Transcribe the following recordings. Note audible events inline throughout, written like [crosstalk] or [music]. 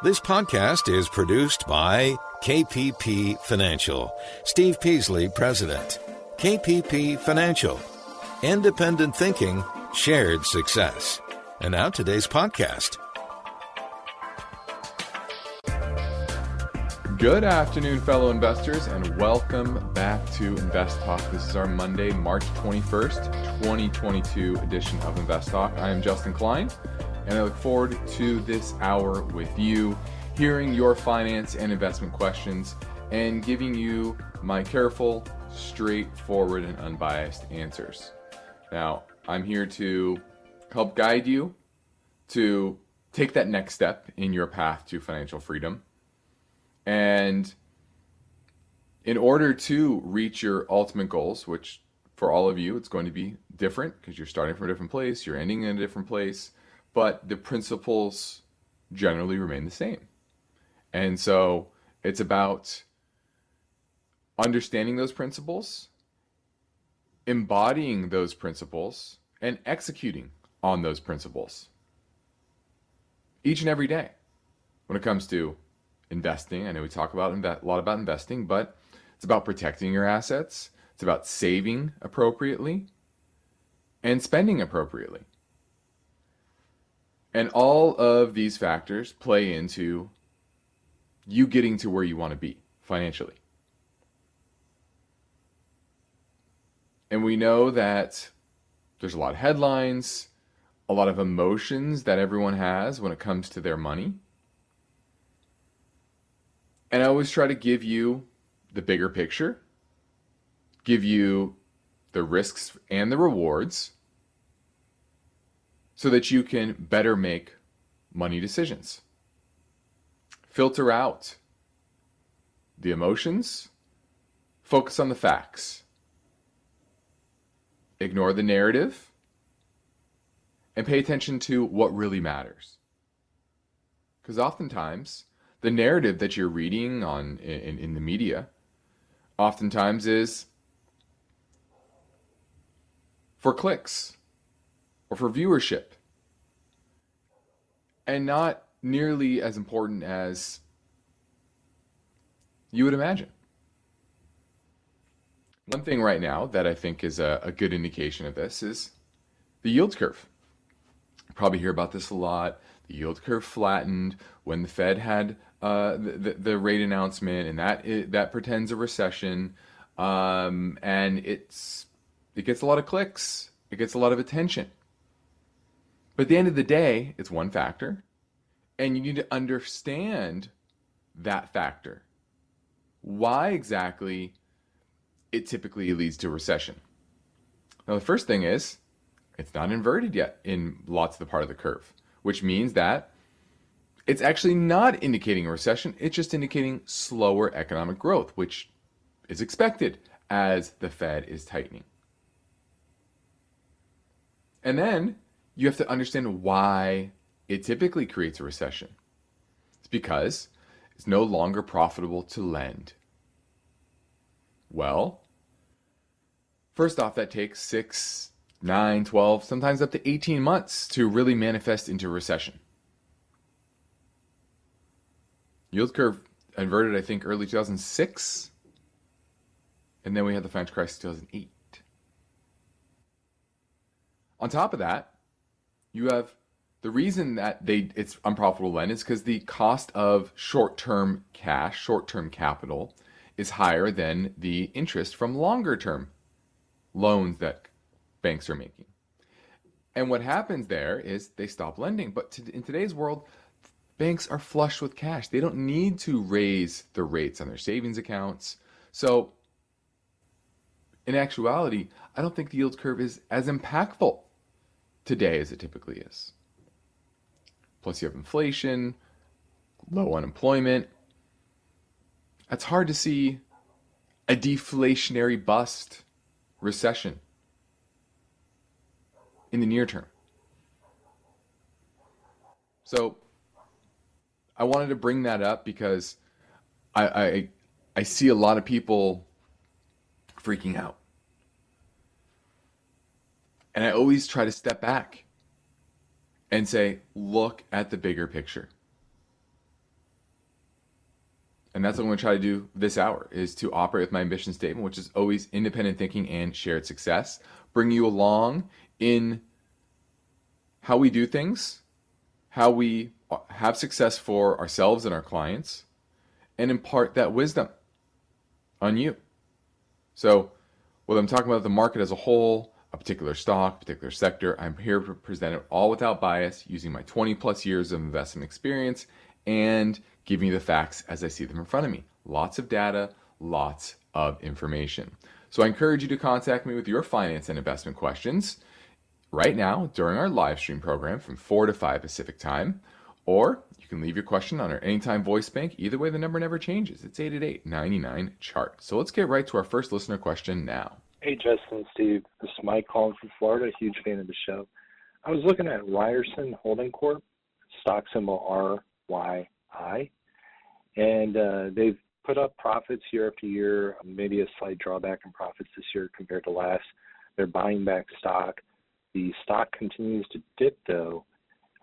This podcast is produced by KPP Financial. Steve Peasley, President. KPP Financial. Independent thinking, shared success. And now today's podcast. Good afternoon, fellow investors, and welcome back to Invest Talk. This is our Monday, March 21st, 2022 edition of Invest Talk. I am Justin Klein, and I look forward to this hour with you, hearing your finance and investment questions, and giving you my careful, straightforward, and unbiased answers. Now, I'm here to help guide you to take that next step in your path to financial freedom and in order to reach your ultimate goals, which for all of you, it's going to be different because you're starting from a different place, you're ending in a different place, but the principles generally remain the same. And so it's about understanding those principles, embodying those principles, and executing on those principles each and every day when it comes to investing. I know we talk about inve- a lot about investing, but it's about protecting your assets. It's about saving appropriately and spending appropriately. And all of these factors play into you getting to where you want to be financially. And we know that there's a lot of headlines, a lot of emotions that everyone has when it comes to their money. And I always try to give you the bigger picture, give you the risks and the rewards so that you can better make money decisions. Filter out the emotions, focus on the facts, ignore the narrative, and pay attention to what really matters. Because oftentimes, the narrative that you're reading on in, in the media oftentimes is for clicks or for viewership and not nearly as important as you would imagine. One thing right now that I think is a, a good indication of this is the yield curve. You probably hear about this a lot. The yield curve flattened when the Fed had uh, the, the rate announcement, and that it, that pretends a recession, um, and it's it gets a lot of clicks, it gets a lot of attention. But at the end of the day, it's one factor, and you need to understand that factor. Why exactly it typically leads to recession. Now, the first thing is it's not inverted yet in lots of the part of the curve, which means that it's actually not indicating a recession, it's just indicating slower economic growth, which is expected as the Fed is tightening. And then you have to understand why it typically creates a recession. It's because it's no longer profitable to lend. Well, first off, that takes six, nine, 12, sometimes up to 18 months to really manifest into recession. Yield curve inverted, I think, early 2006. And then we had the financial crisis 2008. On top of that, you have the reason that they it's unprofitable lend is because the cost of short-term cash, short-term capital, is higher than the interest from longer-term loans that banks are making. And what happens there is they stop lending. But to, in today's world, banks are flush with cash. They don't need to raise the rates on their savings accounts. So, in actuality, I don't think the yield curve is as impactful today as it typically is. Plus, you have inflation, low unemployment. It's hard to see a deflationary bust recession in the near term. So, I wanted to bring that up because I, I I see a lot of people freaking out. And I always try to step back and say, look at the bigger picture. and that's what I'm going to try to do this hour is to operate with my ambition statement, which is always independent thinking and shared success. Bring you along in how we do things, how we uh, have success for ourselves and our clients, and impart that wisdom on you. So, whether I'm talking about the market as a whole, a particular stock, particular sector, I'm here to present it all without bias, using my 20 plus years of investment experience and giving you the facts as I see them in front of me. Lots of data, lots of information. So I encourage you to contact me with your finance and investment questions right now during our live stream program from 4 to 5 Pacific time. Or you can leave your question on our Anytime Voice Bank. Either way, the number never changes. It's 888 99 chart. So let's get right to our first listener question now. Hey, Justin, Steve. This is Mike calling from Florida. Huge fan of the show. I was looking at Ryerson Holding Corp, stock symbol RYI, and uh, they've put up profits year after year, maybe a slight drawback in profits this year compared to last. They're buying back stock. The stock continues to dip, though,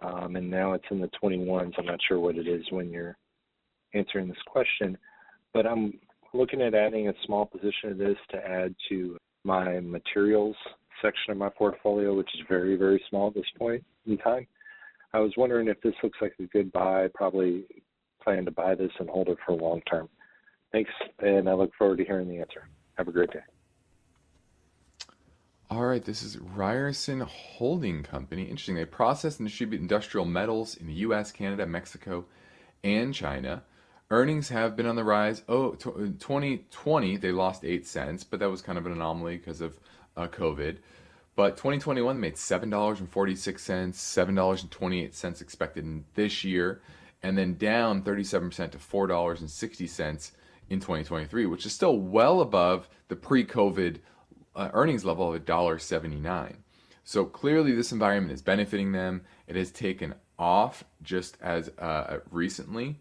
um, and now it's in the 21s. I'm not sure what it is when you're answering this question, but I'm looking at adding a small position of this to add to my materials section of my portfolio, which is very, very small at this point in time. I was wondering if this looks like a good buy. Probably plan to buy this and hold it for long term. Thanks, and I look forward to hearing the answer. Have a great day. All right, this is Ryerson Holding Company. Interesting. They process and distribute industrial metals in the US, Canada, Mexico, and China. Earnings have been on the rise. Oh, 2020, they lost 8 cents, but that was kind of an anomaly because of uh, COVID. But 2021 made $7.46, $7.28 expected in this year, and then down 37% to $4.60 in 2023, which is still well above the pre COVID uh, earnings level of $1.79. So clearly, this environment is benefiting them. It has taken off just as uh, recently.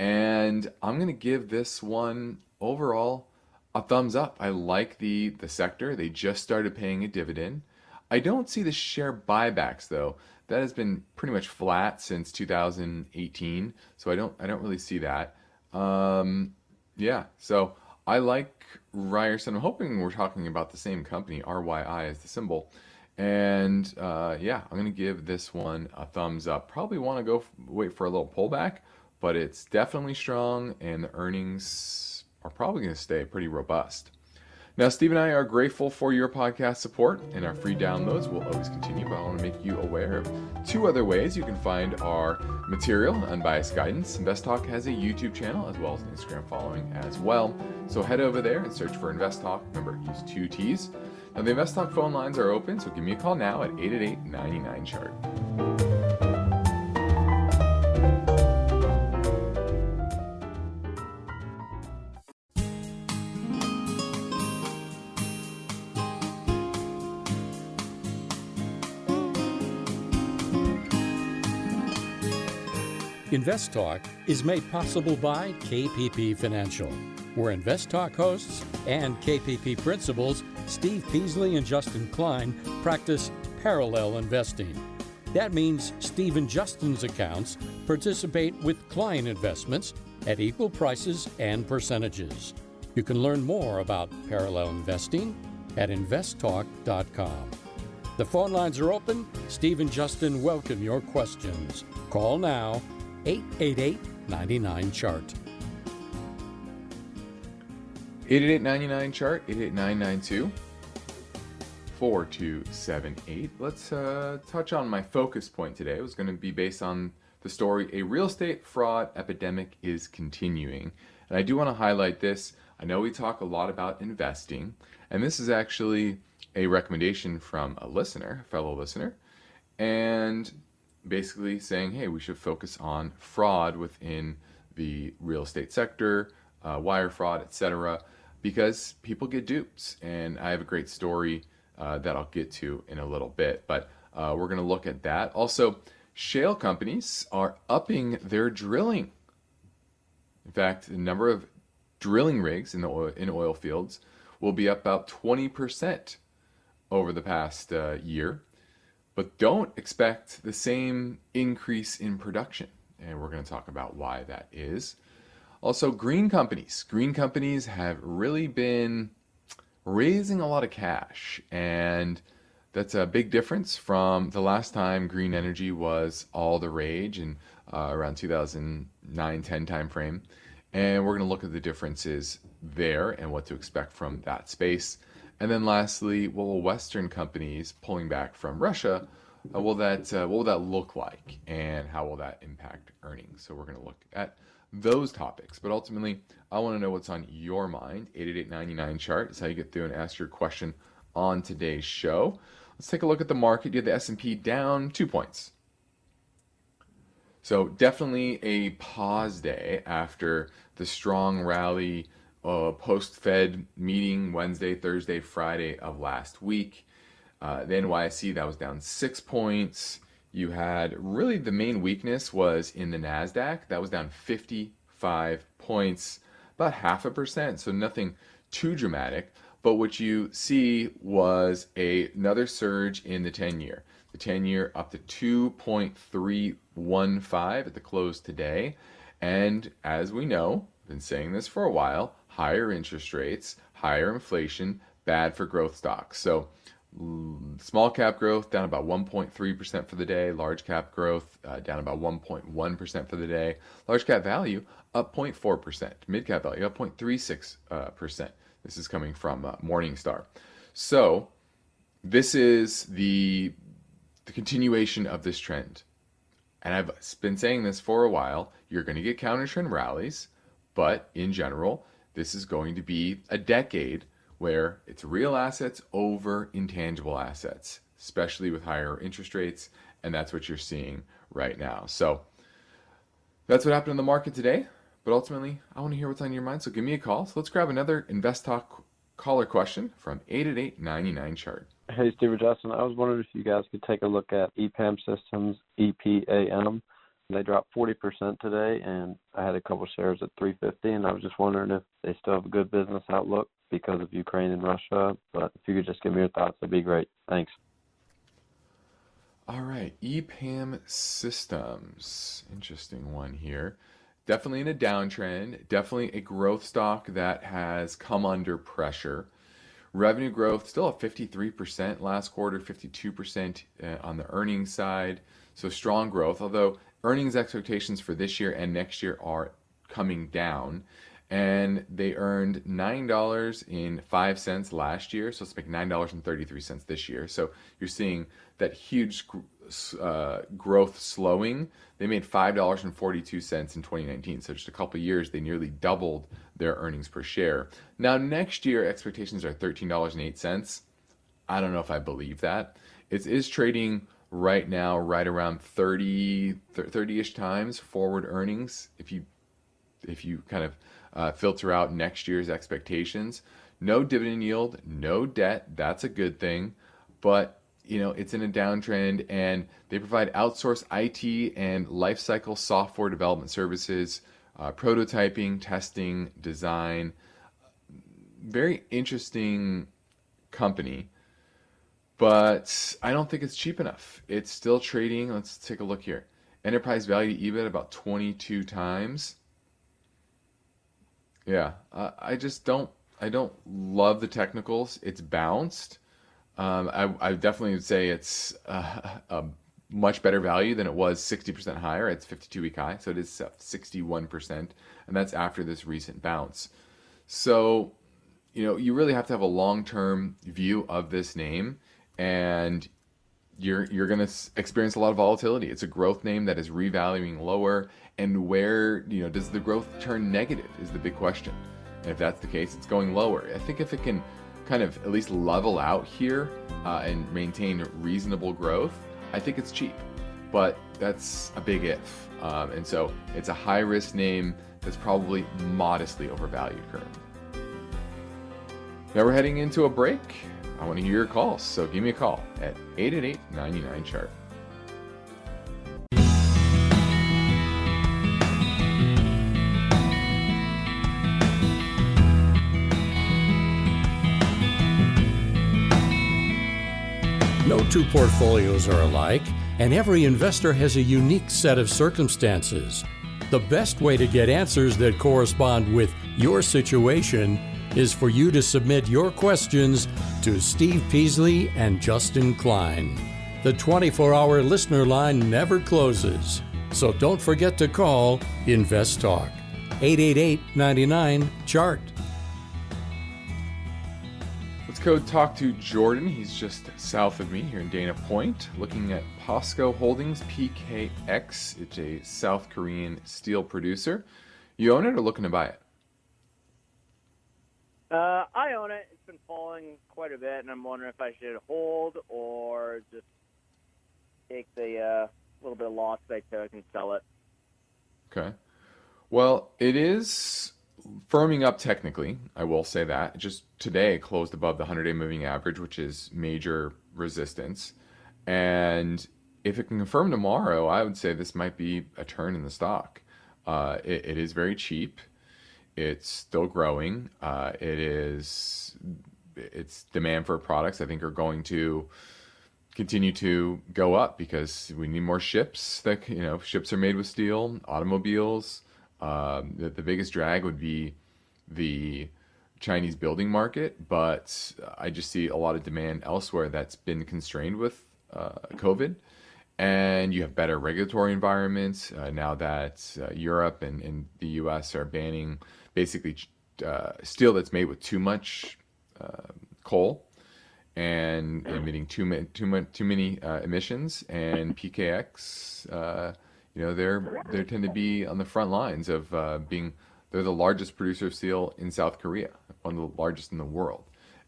And I'm to give this one overall a thumbs up. I like the, the sector. They just started paying a dividend. I don't see the share buybacks though. That has been pretty much flat since 2018, so I don't I don't really see that. Um, yeah, so I like Ryerson. I'm hoping we're talking about the same company, RYI as the symbol. And uh, yeah, I'm to give this one a thumbs up. Probably want to go f- wait for a little pullback, but it's definitely strong, and the earnings are probably going to stay pretty robust. Now, Steve and I are grateful for your podcast support, and our free downloads will always continue. But I want to make you aware of two other ways you can find our material, Unbiased Guidance. Invest Talk has a YouTube channel as well as an Instagram following as well. So head over there and search for Invest Talk. Remember, use two T's. Now, the Invest Talk phone lines are open, so give me a call now at 888 99 chart. Invest Talk is made possible by KPP Financial, where Invest Talk hosts and KPP principals Steve Peasley and Justin Klein practice parallel investing. That means Steve and Justin's accounts participate with client investments at equal prices and percentages. You can learn more about parallel investing at investtalk.com. The phone lines are open. Steve and Justin welcome your questions. Call now 888 99 Chart. 888 chart 88992 4278. Let's uh, touch on my focus point today. It was going to be based on the story A real estate fraud epidemic is continuing. And I do want to highlight this. I know we talk a lot about investing, and this is actually a recommendation from a listener, a fellow listener. And basically saying, hey, we should focus on fraud within the real estate sector, uh, wire fraud, etc., because people get duped. And I have a great story uh, that I'll get to in a little bit, but uh, we're going to look at that. Also, shale companies are upping their drilling. In fact, the number of drilling rigs in the oil, in oil fields will be up about 20% over the past uh, year but don't expect the same increase in production. And we're going to talk about why that is. Also, green companies. Green companies have really been raising a lot of cash, and that's a big difference from the last time green energy was all the rage in uh, around 2009 10 timeframe. And we're going to look at the differences there and what to expect from that space. And then lastly, will Western companies pulling back from Russia, uh, will that uh, what will that look like, and how will that impact earnings? So we're going to look at those topics. But ultimately, I want to know what's on your mind. 888-99 chart is how you get through and ask your question on today's show. Let's take a look at the market. You have the S&P down two points. So definitely a pause day after the strong rally uh, post Fed meeting Wednesday, Thursday, Friday of last week. Uh, the NYSE that was down six points. You had really the main weakness was in the NASDAQ that was down 55 points, about half a percent, so nothing too dramatic. But what you see was a, another surge in the 10 year. The 10 year up to 2.315 at the close today. And as we know, been saying this for a while, higher interest rates, higher inflation, bad for growth stocks. So small cap growth down about 1.3% for the day, large cap growth uh, down about 1.1% for the day, large cap value up 0.4%, mid cap value up 0.36%. Uh, this is coming from uh, Morningstar. So this is the the continuation of this trend. And I've been saying this for a while. You're going to get counter trend rallies, but in general, this is going to be a decade where it's real assets over intangible assets, especially with higher interest rates. And that's what you're seeing right now. So that's what happened in the market today. But ultimately, I want to hear what's on your mind. So give me a call. So let's grab another Invest Talk caller question from 888 chart. Hey, Steve Justin. I was wondering if you guys could take a look at EPAM Systems, EPAM. They dropped 40% today, and I had a couple shares at 350, and I was just wondering if they still have a good business outlook because of Ukraine and Russia. But if you could just give me your thoughts, that'd be great. Thanks. All right, EPAM Systems. Interesting one here. Definitely in a downtrend, definitely a growth stock that has come under pressure. Revenue growth still at 53% last quarter, 52% uh, on the earnings side. So strong growth, although earnings expectations for this year and next year are coming down. And they earned $9.05 last year, so let's make $9.33 this year. So you're seeing that huge uh, growth slowing. They made $5.42 in 2019. So just a couple years, they nearly doubled their earnings per share. Now, next year, expectations are $13.08. I don't know if I believe that. It is trading right now right around 30 30ish times forward earnings if you if you kind of uh, filter out next year's expectations. No dividend yield no debt that's a good thing. But you know it's in a downtrend and they provide outsourced IT and lifecycle software development services uh, prototyping testing design. Very interesting company but I don't think it's cheap enough. It's still trading. Let's take a look here. Enterprise value EBIT about 22 times. Yeah, I just don't. I don't love the technicals. It's bounced. Um, I, I, definitely would say it's uh, [laughs] a much better value than it was 60% higher. It's 52 week high, so it is 61%, and that's after this recent bounce. So, you know, you really have to have a long term view of this name and you're you're going to experience a lot of volatility. It's a growth name that is revaluing lower, and where you know does the growth turn negative is the big question. And if that's the case, it's going lower. I think if it can kind of at least level out here uh, and maintain reasonable growth, I think it's cheap. But that's a big if, um, and so it's a high risk name that's probably modestly overvalued currently. Now we're heading into a break. I want to hear your calls, so give me a call at 888 99 chart. No two portfolios are alike, and every investor has a unique set of circumstances. The best way to get answers that correspond with your situation is for you to submit your questions to Steve Peasley and Justin Klein. The 24 hour listener line never closes, so don't forget to call Invest Talk 888 99 Chart. Let's go talk to Jordan. He's just south of me here in Dana Point, looking at POSCO Holdings PKX. It's a South Korean steel producer. You own it or looking to buy it? Uh, I own it. Been falling quite a bit, and I'm wondering if I should hold or just take the uh, little bit of loss that I took and sell it. Okay. Well, it is firming up technically. I will say that. Just today closed above the 100 day moving average, which is major resistance. And if it can confirm tomorrow, I would say this might be a turn in the stock. Uh, it, it is very cheap. It's still growing. Uh, it is. Its demand for products, I think, are going to continue to go up because we need more ships. That you know, ships are made with steel. Automobiles. Um, the, the biggest drag would be the Chinese building market, but I just see a lot of demand elsewhere that's been constrained with uh, COVID. And you have better regulatory environments uh, now that uh, Europe and, and, the US are banning basically uh, steel that's made with too much uh, coal and emitting too, ma- too, ma- too many uh, emissions. And PKX you know they're they tend to be on the front lines of uh, being they're the largest producer of steel in South Korea, one of the largest in the world,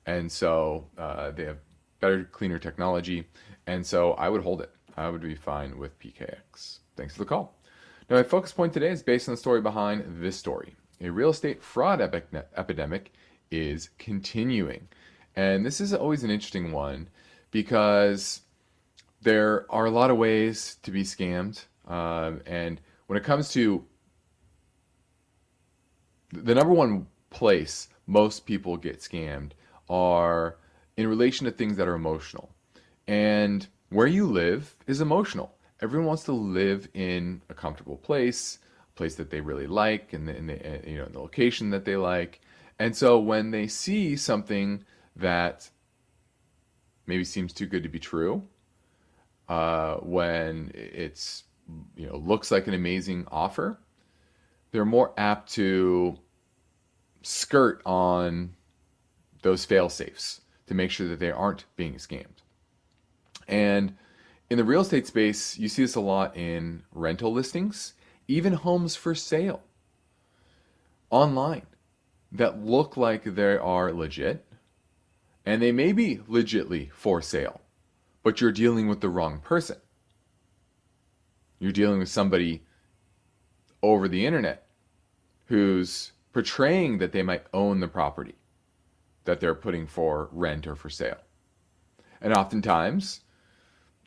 and so uh, they have better, cleaner technology, and so I would hold it. I would be fine with PKX. Thanks for the call. Now my focus point today is based on the story behind this story. A real estate fraud epidemic is continuing, and this is always an interesting one because there are a lot of ways to be scammed um, and when it comes to the number one place most people get scammed are in relation to things that are emotional. And where you live is emotional. Everyone wants to live in a comfortable place, place that they really like, and the, in the, you know, the location that they like. And so when they see something that maybe seems too good to be true, uh, when it's you know looks like an amazing offer, they're more apt to skirt on those fail safes to make sure that they aren't being scammed. And in the real estate space, you see this a lot in rental listings, even homes for sale online that look like they are legit and they may be legitly for sale, but you're dealing with the wrong person. You're dealing with somebody over the internet who's portraying that they might own the property that they're putting for rent or for sale. And oftentimes,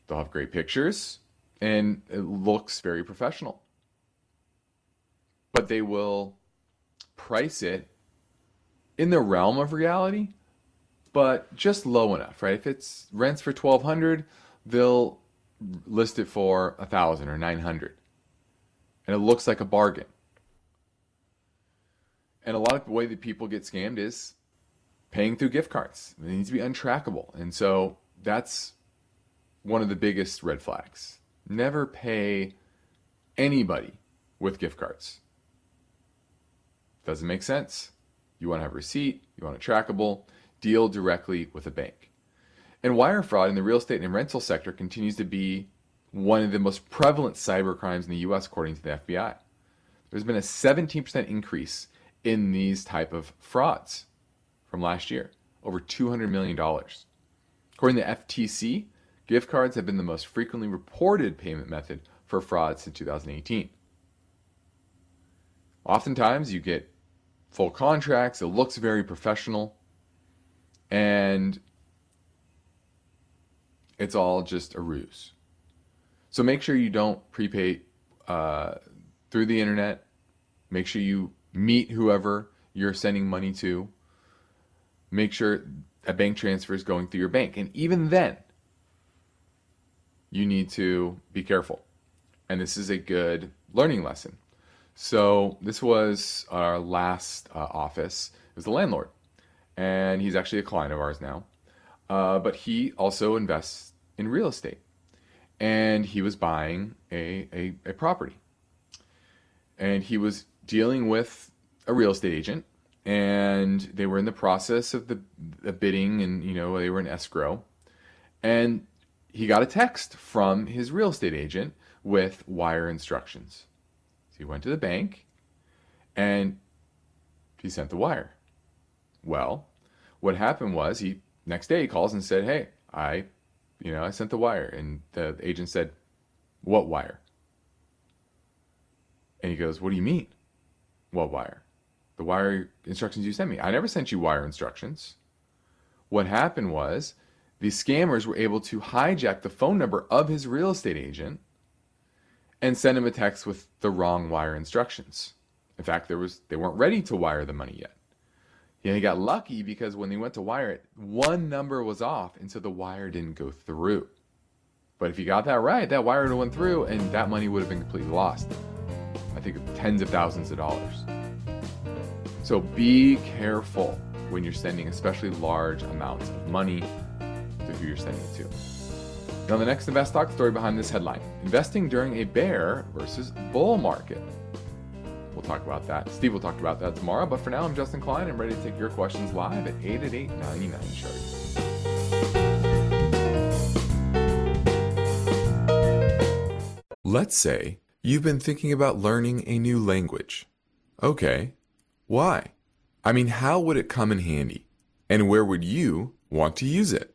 they'll have great pictures and it looks very professional. But they will price it in the realm of reality, but just low enough, right? If it's rents for 1200, they'll list it for a thousand or nine hundred, and it looks like a bargain. And a lot of the way that people get scammed is paying through gift cards. It needs to be untrackable, and so that's one of the biggest red flags. Never pay anybody with gift cards. Doesn't make sense. You want to have a receipt, you want it trackable, deal directly with a bank. And wire fraud in the real estate and rental sector continues to be one of the most prevalent cyber crimes in the US according to the FBI. There's been a 17% increase in these type of frauds from last year, over $200 million. According to the FTC, gift cards have been the most frequently reported payment method for fraud since 2018. Oftentimes you get full contracts, it looks very professional, and it's all just a ruse. So make sure you don't prepay uh, through the internet. Make sure you meet whoever you're sending money to. Make sure a bank transfer is going through your bank. And even then, you need to be careful. And this is a good learning lesson. So this was our last uh, office. It was the landlord, and he's actually a client of ours now. Uh, but he also invests in real estate, and he was buying a, a, a property, and he was dealing with a real estate agent, and they were in the process of the, the bidding, and you know they were in escrow, and he got a text from his real estate agent with wire instructions. So he went to the bank and he sent the wire. Well, what happened was he next day he calls and said, "Hey, I, you know, I sent the wire." And the agent said, "What wire?" And he goes, "What do you mean? What wire? The wire instructions you sent me. I never sent you wire instructions." What happened was the scammers were able to hijack the phone number of his real estate agent and sent him a text with the wrong wire instructions. In fact, there was they weren't ready to wire the money yet. Yeah, he got lucky because when they went to wire it, one number was off, and so the wire didn't go through. But if you got that right, that wire would have went through, and that money would have been completely lost. I think tens of thousands of dollars. So be careful when you're sending, especially large amounts of money to who you're sending it to. Now, the next Invest Talk story behind this headline investing during a bear versus bull market. We'll talk about that. Steve will talk about that tomorrow. But for now, I'm Justin Klein. I'm ready to take your questions live at 888 99 Chart. Let's say you've been thinking about learning a new language. Okay, why? I mean, how would it come in handy? And where would you want to use it?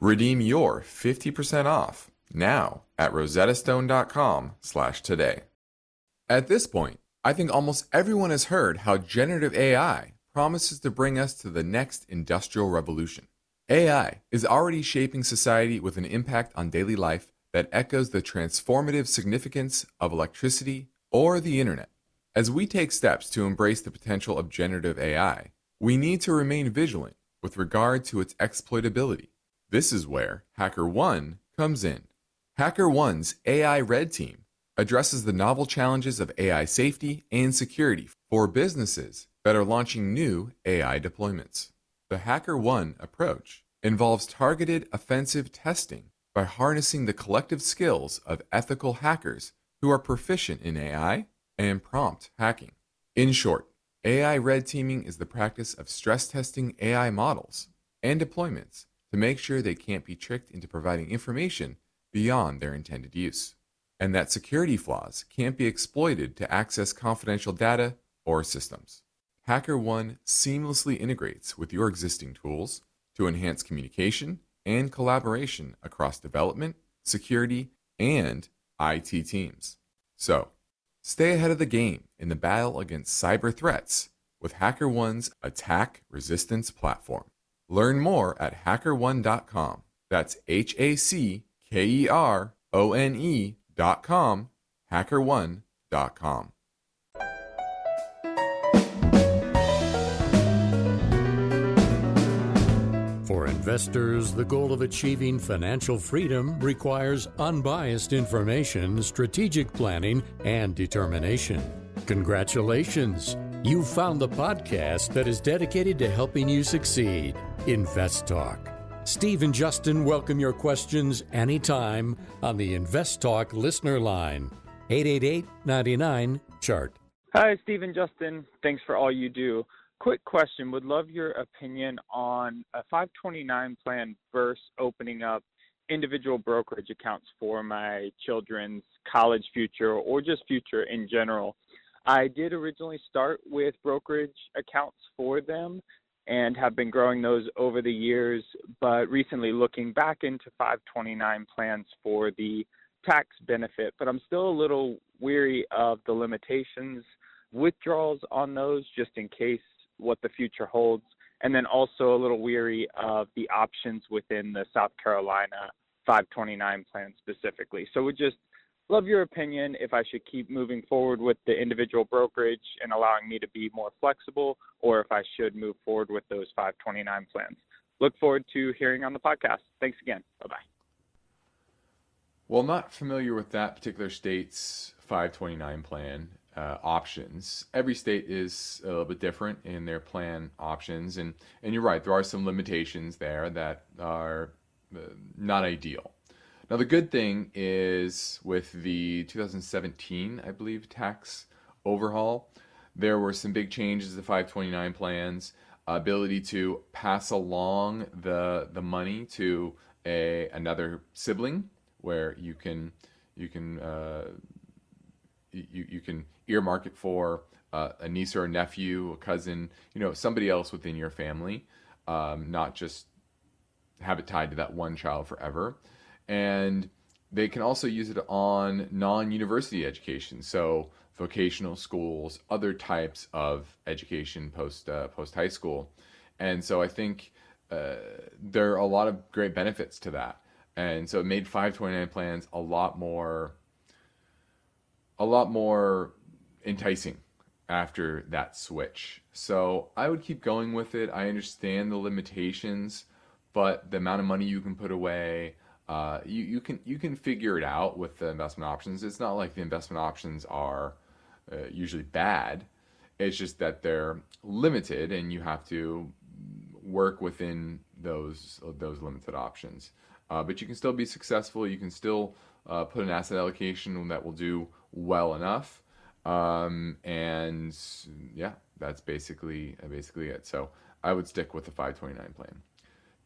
Redeem your 50% off now at rosettastone.com slash today. At this point, I think almost everyone has heard how generative AI promises to bring us to the next industrial revolution. AI is already shaping society with an impact on daily life that echoes the transformative significance of electricity or the internet. As we take steps to embrace the potential of generative AI, we need to remain vigilant with regard to its exploitability. This is where HackerOne comes in. HackerOne's AI Red Team addresses the novel challenges of AI safety and security for businesses that are launching new AI deployments. The HackerOne approach involves targeted offensive testing by harnessing the collective skills of ethical hackers who are proficient in AI and prompt hacking. In short, AI red teaming is the practice of stress testing AI models and deployments to make sure they can't be tricked into providing information beyond their intended use, and that security flaws can't be exploited to access confidential data or systems. HackerOne seamlessly integrates with your existing tools to enhance communication and collaboration across development, security, and IT teams. So, stay ahead of the game in the battle against cyber threats with HackerOne's attack resistance platform. Learn more at hackerone.com. That's H A C K E R O N E.com, hackerone.com. For investors, the goal of achieving financial freedom requires unbiased information, strategic planning, and determination. Congratulations! You've found the podcast that is dedicated to helping you succeed. Invest Talk. Steve and Justin welcome your questions anytime on the Invest Talk listener line. 888 99 Chart. Hi, Steve and Justin. Thanks for all you do. Quick question Would love your opinion on a 529 plan versus opening up individual brokerage accounts for my children's college future or just future in general. I did originally start with brokerage accounts for them and have been growing those over the years, but recently looking back into 529 plans for the tax benefit, but I'm still a little weary of the limitations, withdrawals on those just in case what the future holds, and then also a little weary of the options within the South Carolina 529 plan specifically. So we just love your opinion if I should keep moving forward with the individual brokerage and allowing me to be more flexible, or if I should move forward with those 529 plans. Look forward to hearing on the podcast. Thanks again. Bye bye. Well, not familiar with that particular state's 529 plan uh, options. Every state is a little bit different in their plan options, and and you're right. There are some limitations there that are uh, not ideal. Now, the good thing is with the 2017, I believe, tax overhaul, there were some big changes to the 529 plans, ability to pass along the the money to a another sibling, where you can you can uh, you you can earmark it for uh, a niece or a nephew, a cousin, you know, somebody else within your family, um, not just have it tied to that one child forever. And they can also use it on non-university education, so vocational schools, other types of education post uh, post high school. And so I think uh, there are a lot of great benefits to that. And so it made 529 plans a lot more a lot more enticing after that switch. So I would keep going with it. I understand the limitations, but the amount of money you can put away, uh, you, you can you can figure it out with the investment options. It's not like the investment options are uh, usually bad. It's just that they're limited, and you have to work within those those limited options. Uh, but you can still be successful. You can still uh, put an asset allocation that will do well enough. Um, and yeah, that's basically basically it. So I would stick with the 529 plan.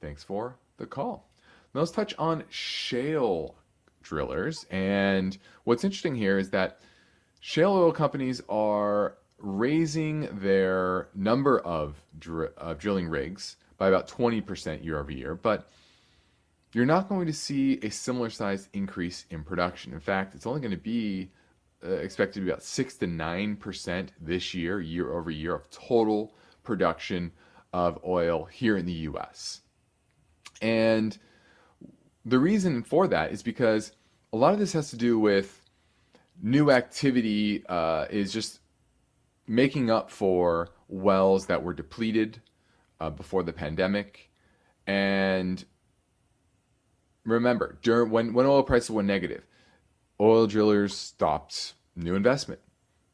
Thanks for the call. Now let's touch on shale drillers. And what's interesting here is that shale oil companies are raising their number of, dr- of drilling rigs by about 20% year over year. But you're not going to see a similar size increase in production. In fact, it's only going to be uh, expected to be about 6 to 9% this year, year over year, of total production of oil here in the US. And the reason for that is because a lot of this has to do with new activity uh, is just making up for wells that were depleted uh, before the pandemic. And remember, during when, when oil prices went negative, oil drillers stopped new investment.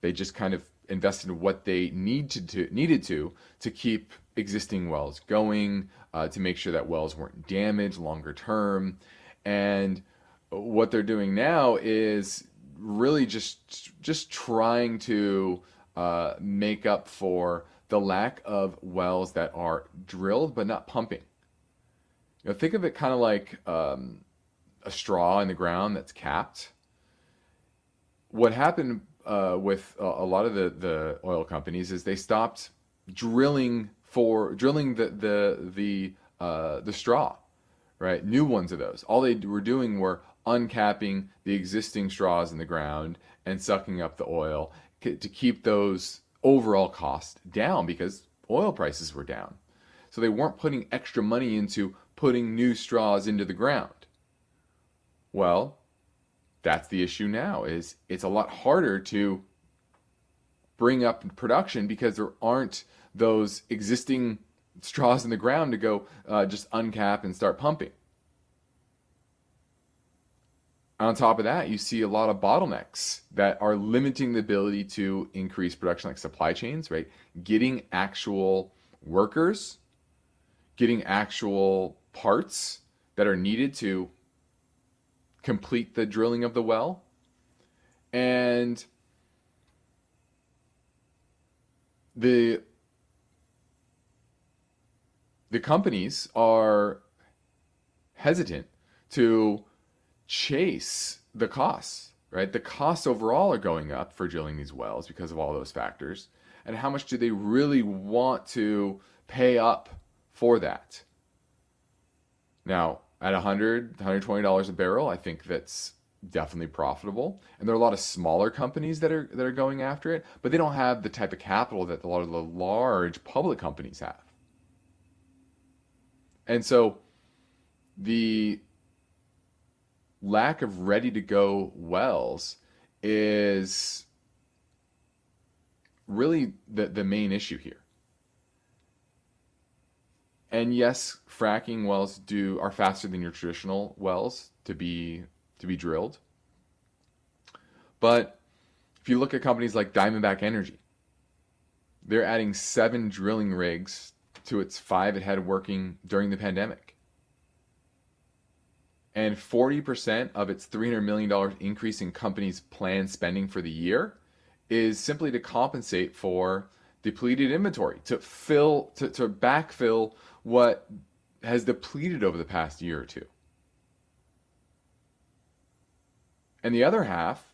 They just kind of invested what they need to, to needed to to keep existing wells going, uh, to make sure that wells weren't damaged longer term. And what they're doing now is really just just trying to uh, make up for the lack of wells that are drilled but not pumping. You know, think of it kind of like um, a straw in the ground that's capped what happened uh, with a, a, lot of the, the oil companies is they stopped drilling for drilling the the the uh, the straw, right? New ones of those. All they were doing were uncapping the existing straws in the ground and sucking up the oil to keep those overall costs down because oil prices were down. So they weren't putting extra money into putting new straws into the ground. Well, that's the issue now is it's a lot harder to bring up production because there aren't those existing straws in the ground to go uh, just uncap and start pumping. On top of that, you see a lot of bottlenecks that are limiting the ability to increase production, like supply chains, right? Getting actual workers, getting actual parts that are needed to complete the drilling of the well. And the the companies are hesitant to chase the costs, right? The costs overall are going up for drilling these wells because of all those factors. And how much do they really want to pay up for that? Now, at 100 $120 a barrel, I think that's definitely profitable. And there are a lot of smaller companies that are that are going after it, but they don't have the type of capital that a lot of the large public companies have. And so the lack of ready to go wells is really the, the main issue here. And yes, fracking wells do are faster than your traditional wells to be to be drilled. But if you look at companies like Diamondback Energy, they're adding seven drilling rigs to its five it had working during the pandemic. And 40% of its $300 million increase in companies' planned spending for the year is simply to compensate for depleted inventory, to fill, to, to backfill what has depleted over the past year or two. And the other half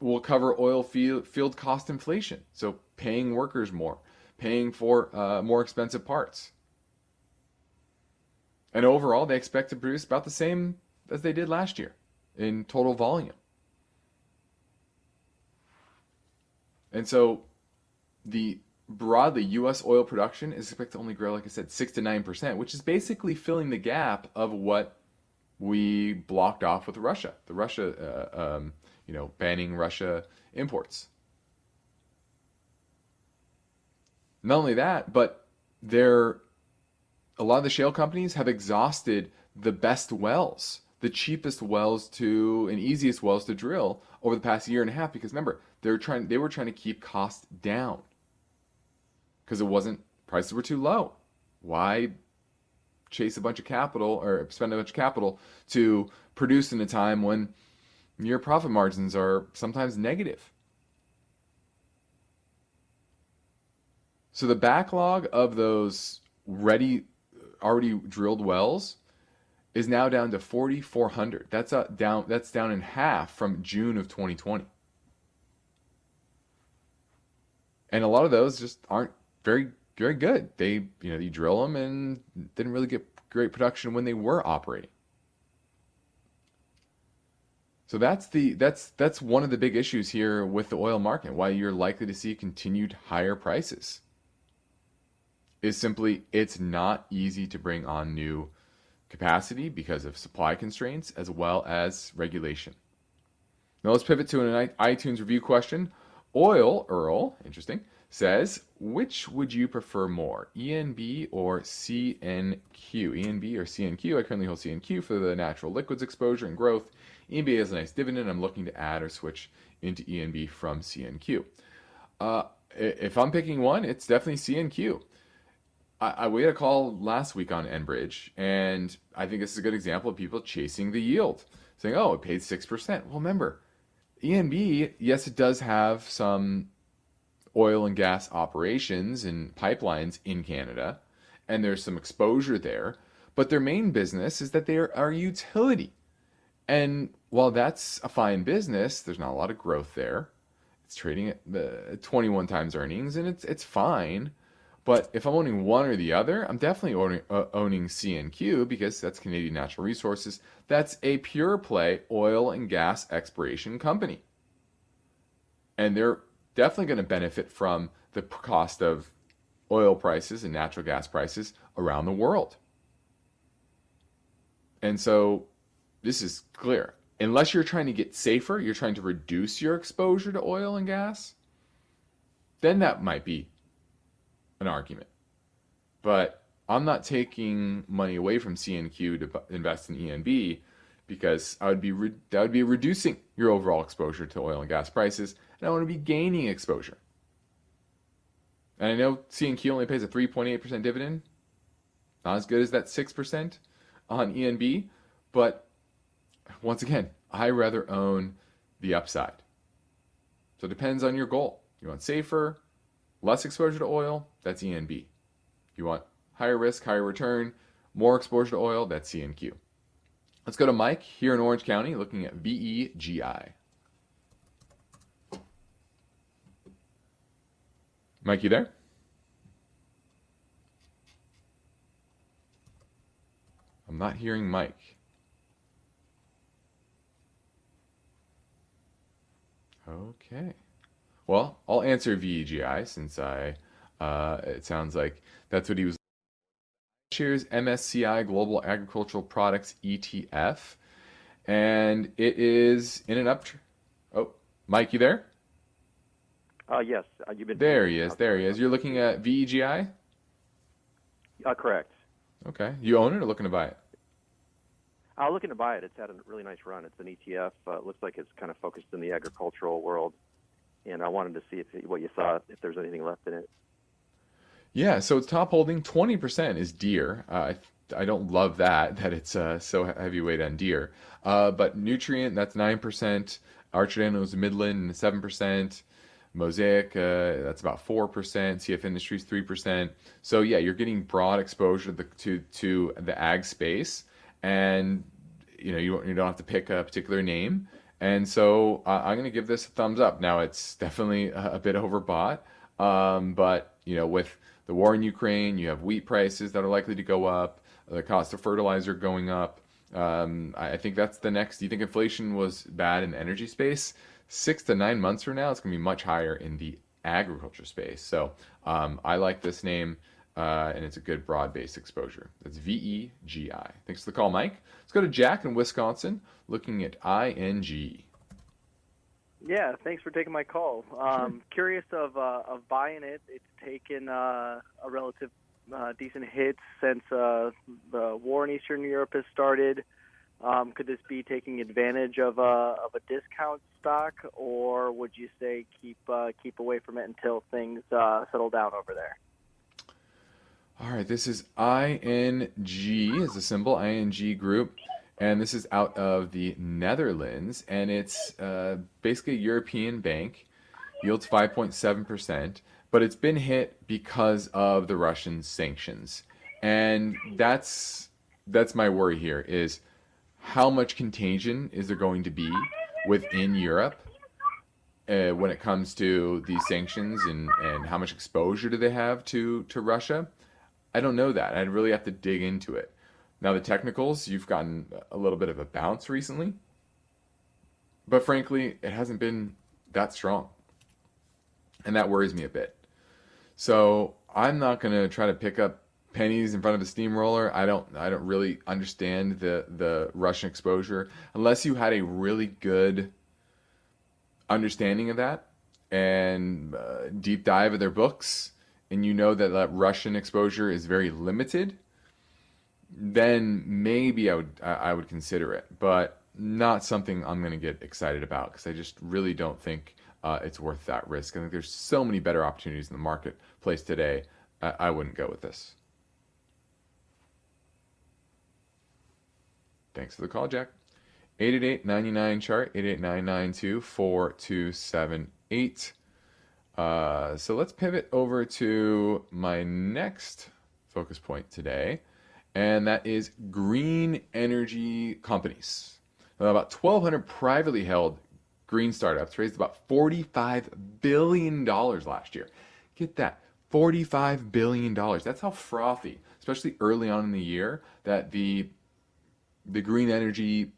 will cover oil field, field cost inflation. So paying workers more, paying for uh, more expensive parts. And overall, they expect to produce about the same as they did last year in total volume. And so the broadly US oil production is expected to only grow, like I said, 6 to 9%, which is basically filling the gap of what we blocked off with Russia. The Russia, uh, um, you know, banning Russia imports. Not only that, but they're a lot of the shale companies have exhausted the best wells, the cheapest wells to and easiest wells to drill over the past year and a half. Because remember, they're trying they were trying to keep costs down because it wasn't prices were too low. Why chase a bunch of capital or spend a bunch of capital to produce in a time when your profit margins are sometimes negative? So the backlog of those ready, already drilled wells is now down to 4,400. That's a, down. That's down in half from June of 2020. And a lot of those just aren't very very good. They you know you drill them and didn't really get great production when they were operating. So that's the that's that's one of the big issues here with the oil market. Why you're likely to see continued higher prices is simply it's not easy to bring on new capacity because of supply constraints as well as regulation. Now let's pivot to an iTunes review question. Oil Earl, interesting, says, which would you prefer more, ENB or CNQ? ENB or CNQ? I currently hold CNQ for the natural liquids exposure and growth. ENB has a nice dividend. I'm looking to add or switch into ENB from CNQ. Uh, if I'm picking one, it's definitely CNQ. I, I we had a call last week on Enbridge, and I think this is a good example of people chasing the yield, saying, "Oh, it paid six percent." Well, remember, ENB, yes, it does have some oil and gas operations and pipelines in Canada, and there's some exposure there. But their main business is that they are, are a utility. And while that's a fine business, there's not a lot of growth there. It's trading at uh, 21 times earnings, and it's it's fine. But if I'm owning one or the other, I'm definitely owning, uh, owning CNQ because that's Canadian Natural Resources. That's a pure play oil and gas exploration company. And they're definitely going to benefit from the cost of oil prices and natural gas prices around the world. And so this is clear. Unless you're trying to get safer, you're trying to reduce your exposure to oil and gas, then that might be an argument. But I'm not taking money away from CNQ to invest in ENB because I would be re- that would be reducing your overall exposure to oil and gas prices, and I want to be gaining exposure. And I know CNQ only pays a 3.8% dividend, not as good as that 6% on ENB, but once again, I rather own the upside. So it depends on your goal. You want safer, less exposure to oil, that's ENB. You want higher risk, higher return, more exposure to oil, that's CNQ. Let's go to Mike here in Orange County looking at VEGI. Mike, you there? I'm not hearing Mike. Okay. Well, I'll answer VEGI since I. Uh, it sounds like that's what he was. Shares MSCI Global Agricultural Products ETF, and it is in an uptrend. Oh, Mike, you there? Uh, yes, uh, you've been. There he is. There he is. You're looking at VEGI. Uh, correct. Okay. You own it or looking to buy it? I'm uh, looking to buy it. It's had a really nice run. It's an ETF. Uh, it looks like it's kind of focused in the agricultural world, and I wanted to see if what you saw, if there's anything left in it. Yeah, so it's top holding. Twenty percent is Deere. Uh, I I don't love that [laughs] that it's uh, so heavyweight on Deere. Uh, but Nutrien that's nine percent. Archer Daniels Midland seven percent. Mosaic, uh, that's about four percent. CF Industries three percent. So yeah, you're getting broad exposure to the, to, to the ag space, and you know you, you don't have to pick a particular name. And so uh, I'm going to give this a thumbs up. Now it's definitely a, a bit overbought, um, but you know with the war in Ukraine, you have wheat prices that are likely to go up, the cost of fertilizer going up. Um, I think that's the next. Do you think inflation was bad in the energy space? Six to nine months from now, it's going to be much higher in the agriculture space. So um, I like this name, uh, and it's a good broad-based exposure. That's V E G I. Thanks for the call, Mike. Let's go to Jack in Wisconsin, looking at ING. Yeah, thanks for taking my call. Um, sure. Curious of uh, of buying it. It's taken uh, a relative uh, decent hit since uh, the war in Eastern Europe has started. Um, could this be taking advantage of a of a discount stock, or would you say keep uh, keep away from it until things uh, settle down over there? All right, this is ING is a symbol ING Group and this is out of the Netherlands, and it's uh, basically a European bank, yields 5.7%, but it's been hit because of the Russian sanctions, and that's that's my worry here is how much contagion is there going to be within Europe uh, when it comes to these sanctions and, and how much exposure do they have to, to Russia? I don't know that. I'd really have to dig into it. Now, the technicals, you've gotten a little bit of a bounce recently, but frankly, it hasn't been that strong. And that worries me a bit. So I'm not going to try to pick up pennies in front of a steamroller. I don't I don't really understand the the Russian exposure unless you had a really good understanding of that and uh, deep dive of their books and you know that that Russian exposure is very limited then maybe I would I would consider it, but not something I'm going to get excited about because I just really don't think uh, it's worth that risk. I think there's so many better opportunities in the marketplace today. I, I wouldn't go with this. Thanks for the call, Jack. 888-99 chart 888-992-4278. Uh, so let's pivot over to my next focus point today and that is green energy companies. Now, about 1,200 privately held green startups raised about $45 billion last year. Get that. $45 billion. That's how frothy, especially early on in the year, that the the green energy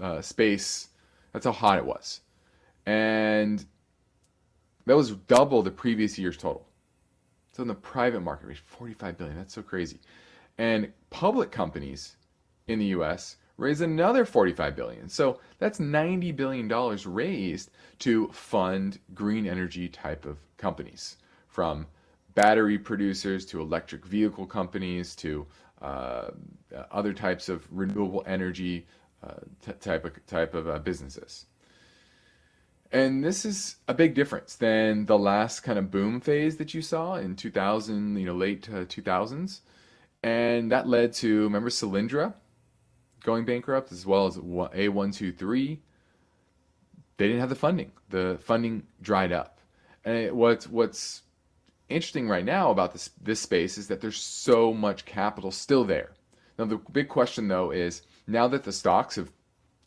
uh, space, that's how hot it was. And that was double the previous year's total. So in the private market, raised 45 billion. That's so crazy. And public companies in the US raised another 45 billion. So that's 90 billion dollars raised to fund green energy type of companies from battery producers to electric vehicle companies to uh, other types of renewable energy uh, t- type of type of uh, businesses. And this is a big difference than the last kind of boom phase that you saw in 2000, you know, late uh, 2000s. And that led to, remember Solyndra going bankrupt as well as A123? They didn't have the funding. The funding dried up. And what's, what's interesting right now about this, this space is that there's so much capital still there. Now, the big question, though, is now that the stocks have,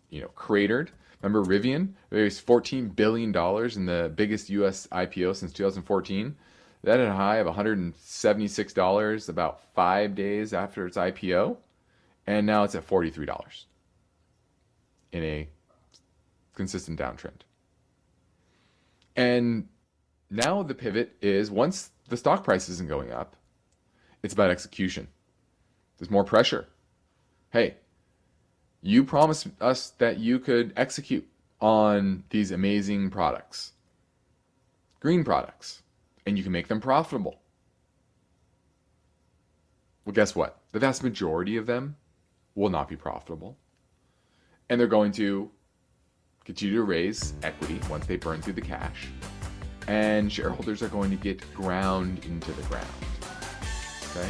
you know, cratered, Remember Rivian? It raised $14 billion in the biggest US IPO since 2014. That had a high of $176 about five days after its IPO. And now it's at $43 in a consistent downtrend. And now the pivot is once the stock price isn't going up, it's about execution. There's more pressure. Hey, you promised us that you could execute on these amazing products, green products, and you can make them profitable. Well, guess what? The vast majority of them will not be profitable. And they're going to continue to raise equity once they burn through the cash. And shareholders are going to get ground into the ground. Okay?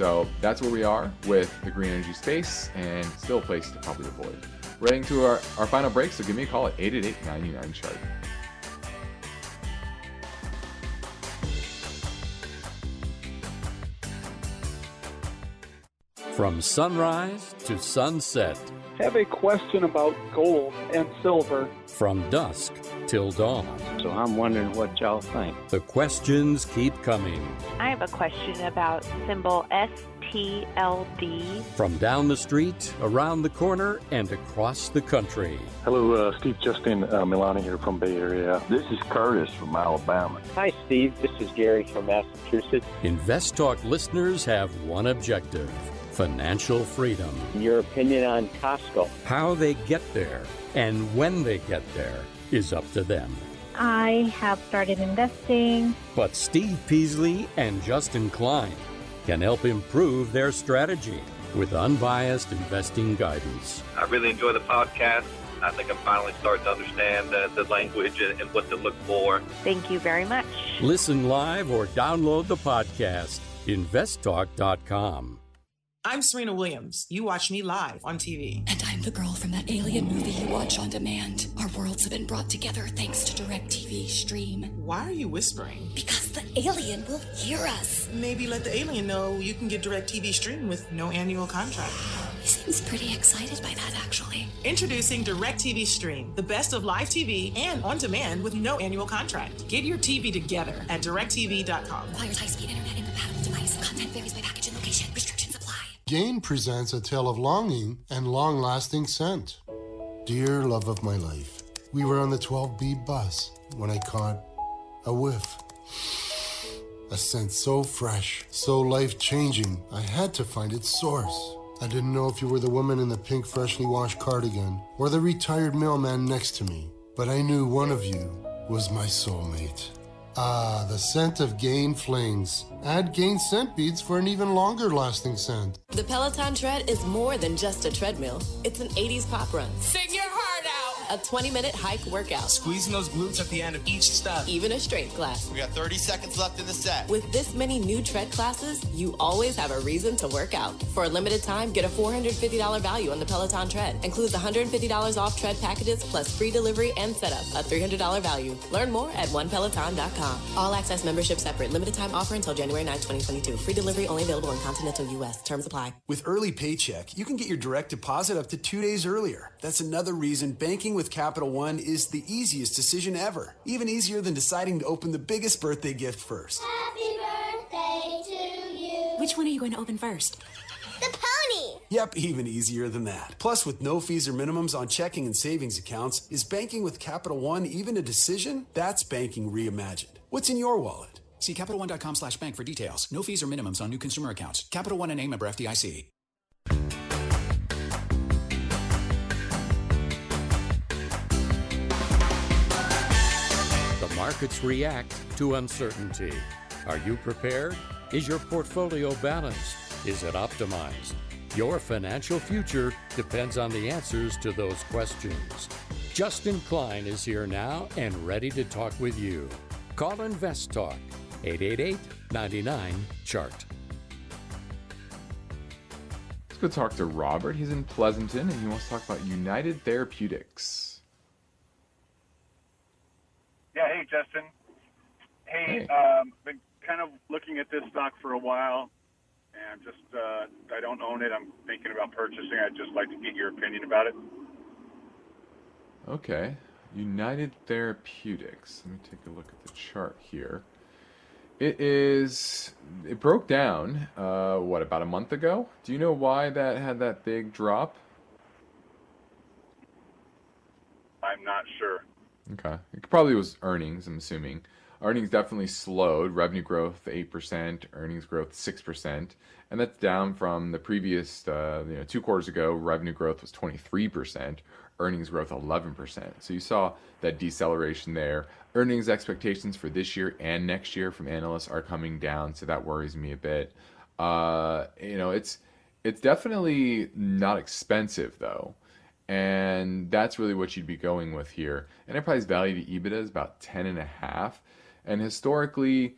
So that's where we are with the green energy space and still a place to probably avoid. We're heading to our, our final break, so give me a call at 888 99 chart. From sunrise to sunset. Have a question about gold and silver. From dusk till dawn. So I'm wondering what y'all think. The questions keep coming. I have a question about symbol STLD. From down the street, around the corner, and across the country. Hello, uh, Steve Justin uh, Milani here from Bay Area. This is Curtis from Alabama. Hi, Steve. This is Gary from Massachusetts. Invest Talk listeners have one objective financial freedom. Your opinion on Costco. How they get there and when they get there is up to them. I have started investing. But Steve Peasley and Justin Klein can help improve their strategy with unbiased investing guidance. I really enjoy the podcast. I think I'm finally starting to understand uh, the language and, and what to look for. Thank you very much. Listen live or download the podcast. InvestTalk.com. I'm Serena Williams. You watch me live on TV. And I'm the girl from that alien movie you watch on demand. Our worlds have been brought together thanks to DirecTV Stream. Why are you whispering? Because the alien will hear us. Maybe let the alien know you can get DirecTV Stream with no annual contract. He seems pretty excited by that, actually. Introducing DirecTV Stream, the best of live TV and on demand with no annual contract. Get your TV together at directv.com. Requires high-speed internet incompatible device. Content varies by package and location. Restrictions Gain presents a tale of longing and long lasting scent. Dear love of my life, we were on the 12B bus when I caught a whiff. A scent so fresh, so life changing, I had to find its source. I didn't know if you were the woman in the pink, freshly washed cardigan or the retired mailman next to me, but I knew one of you was my soulmate. Ah, the scent of Gain Flings. Add Gain scent beads for an even longer lasting scent. The Peloton tread is more than just a treadmill. It's an 80s pop run. Sing your heart out! A 20 minute hike workout. Squeezing those glutes at the end of each step. Even a strength class. We got 30 seconds left in the set. With this many new tread classes, you always have a reason to work out. For a limited time, get a $450 value on the Peloton tread. Includes $150 off tread packages plus free delivery and setup. A $300 value. Learn more at onepeloton.com. All access membership separate. Limited time offer until January 9, 2022. Free delivery only available in continental U.S. Terms apply. With early paycheck, you can get your direct deposit up to two days earlier. That's another reason banking with Capital One is the easiest decision ever. Even easier than deciding to open the biggest birthday gift first. Happy birthday to you. Which one are you going to open first? The pony! Yep, even easier than that. Plus, with no fees or minimums on checking and savings accounts, is banking with Capital One even a decision? That's banking reimagined. What's in your wallet? See CapitalOne.com slash bank for details. No fees or minimums on new consumer accounts. Capital One and a member FDIC. Markets react to uncertainty. Are you prepared? Is your portfolio balanced? Is it optimized? Your financial future depends on the answers to those questions. Justin Klein is here now and ready to talk with you. Call Invest Talk 888 99 Chart. Let's go talk to Robert. He's in Pleasanton and he wants to talk about United Therapeutics. Yeah, hey, Justin. Hey. Um, been kind of looking at this stock for a while and just, uh, I don't own it. I'm thinking about purchasing. I'd just like to get your opinion about it. Okay. United Therapeutics. Let me take a look at the chart here. It is. It broke down. Uh, what about a month ago? Do you know why that had that big drop? I'm not sure. Okay. It probably was earnings, I'm assuming. Earnings definitely slowed. Revenue growth 8%, earnings growth 6%. And that's down from the previous, uh, you know, two quarters ago, revenue growth was 23%, earnings growth 11%. So you saw that deceleration there. Earnings expectations for this year and next year from analysts are coming down, so that worries me a bit. Uh, you know, it's it's definitely not expensive though and that's really what you'd be going with here. Enterprise value to EBITDA is about 10 and a half, and historically,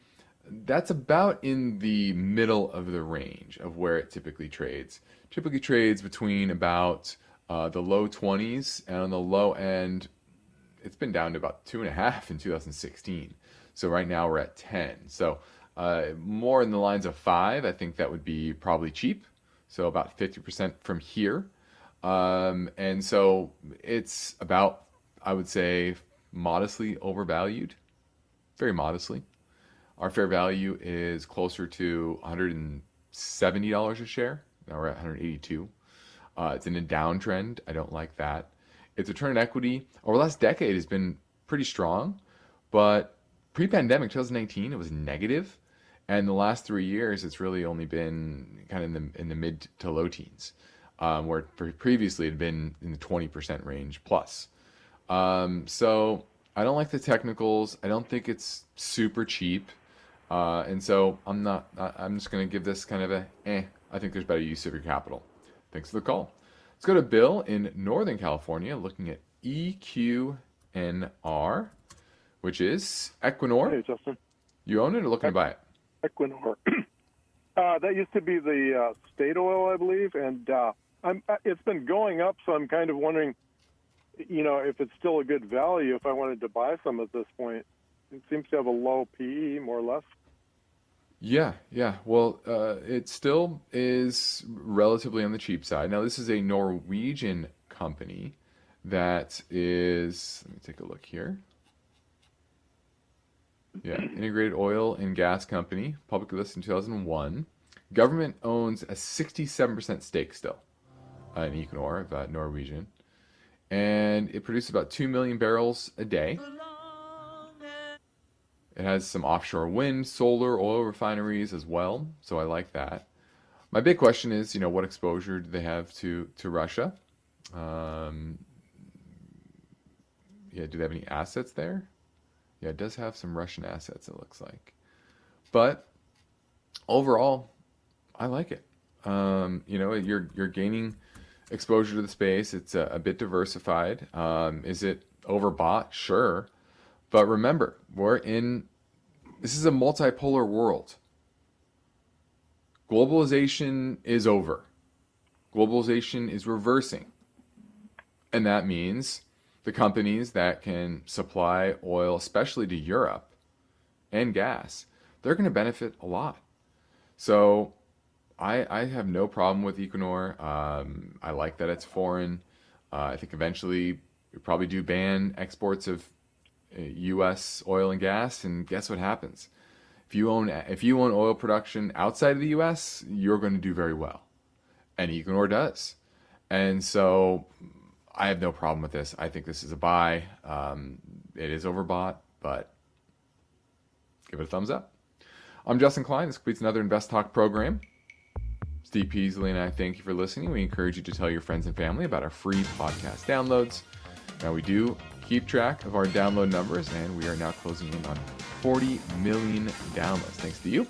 that's about in the middle of the range of where it typically trades. Typically trades between about uh, the low 20s, and on the low end, it's been down to about two and a half in 2016. So right now we're at 10. So uh, more in the lines of five, I think that would be probably cheap. So about 50% from here. Um, and so it's about, I would say, modestly overvalued, very modestly. Our fair value is closer to $170 a share. Now we're at 182. Uh, it's in a downtrend. I don't like that. Its return on equity over the last decade has been pretty strong, but pre-pandemic 2019 it was negative, and the last three years it's really only been kind of in the in the mid to low teens um, where previously it had been in the 20% range plus. Um, so I don't like the technicals. I don't think it's super cheap. Uh, and so I'm not, I'm just going to give this kind of a eh. I think there's better use of your capital. Thanks for the call. Let's go to Bill in Northern California looking at EQNR, which is Equinor. Hey, Justin. You own it or looking to buy it? Equinor. [clears throat] uh, that used to be the uh, state oil, I believe, and uh, I'm, uh, it's been going up. So I'm kind of wondering, you know, if it's still a good value if I wanted to buy some at this point. It seems to have a low PE, more or less. Yeah, yeah. Well, uh, it still is relatively on the cheap side. Now, this is a Norwegian company that is, let me take a look here. Yeah, [clears throat] integrated oil and gas company, publicly listed in 2001. Government owns a 67% stake still uh, in Equinor, of uh, Norwegian. And it produces about 2 million barrels a day. It has some offshore wind, solar, oil refineries as well, so I like that. My big question is, you know, what exposure do they have to to Russia? Um, yeah, do they have any assets there? Yeah, it does have some Russian assets. It looks like, but overall, I like it. Um, you know, you're you're gaining exposure to the space. It's a, a bit diversified. Um, is it overbought? Sure, but remember, we're in this is a multipolar world. Globalization is over. Globalization is reversing. And that means the companies that can supply oil, especially to Europe, and gas, they're going to benefit a lot. So I, I have no problem with Equinor. Um, I like that it's foreign. Uh, I think eventually we probably do ban exports of uh, U.S. oil and gas, and guess what happens? If you own if you own oil production outside of the U.S., you're going to do very well, and Equinor does. And so I have no problem with this. I think this is a buy. Um, it is overbought, but give it a thumbs up. I'm Justin Klein. This completes another Invest Talk program. Steve Peasley and I thank you for listening. We encourage you to tell your friends and family about our free podcast downloads. Now, we do keep track of our download numbers, and we are now closing in on 40 million downloads. Thanks to you.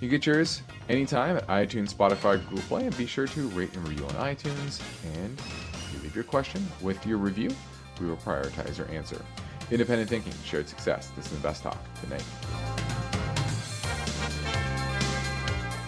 You get yours anytime at iTunes, Spotify, Google Play, and be sure to rate and review on iTunes. And if you leave your question with your review, we will prioritize your answer. Independent thinking, shared success. This is Invest Talk. Good night.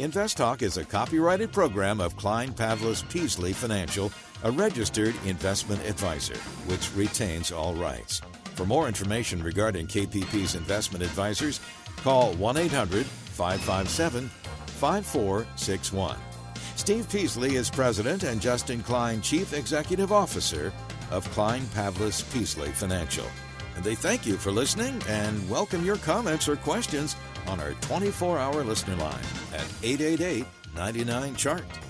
Invest Talk is a copyrighted program of Klein Pavlis Peasley Financial, a registered investment advisor, which retains all rights. For more information regarding KPP's investment advisors, call 1 800 557 5461. Steve Peasley is president and Justin Klein, chief executive officer of Klein Pavlis Peasley Financial. And they thank you for listening and welcome your comments or questions on our 24 hour listener line at 888 99 Chart.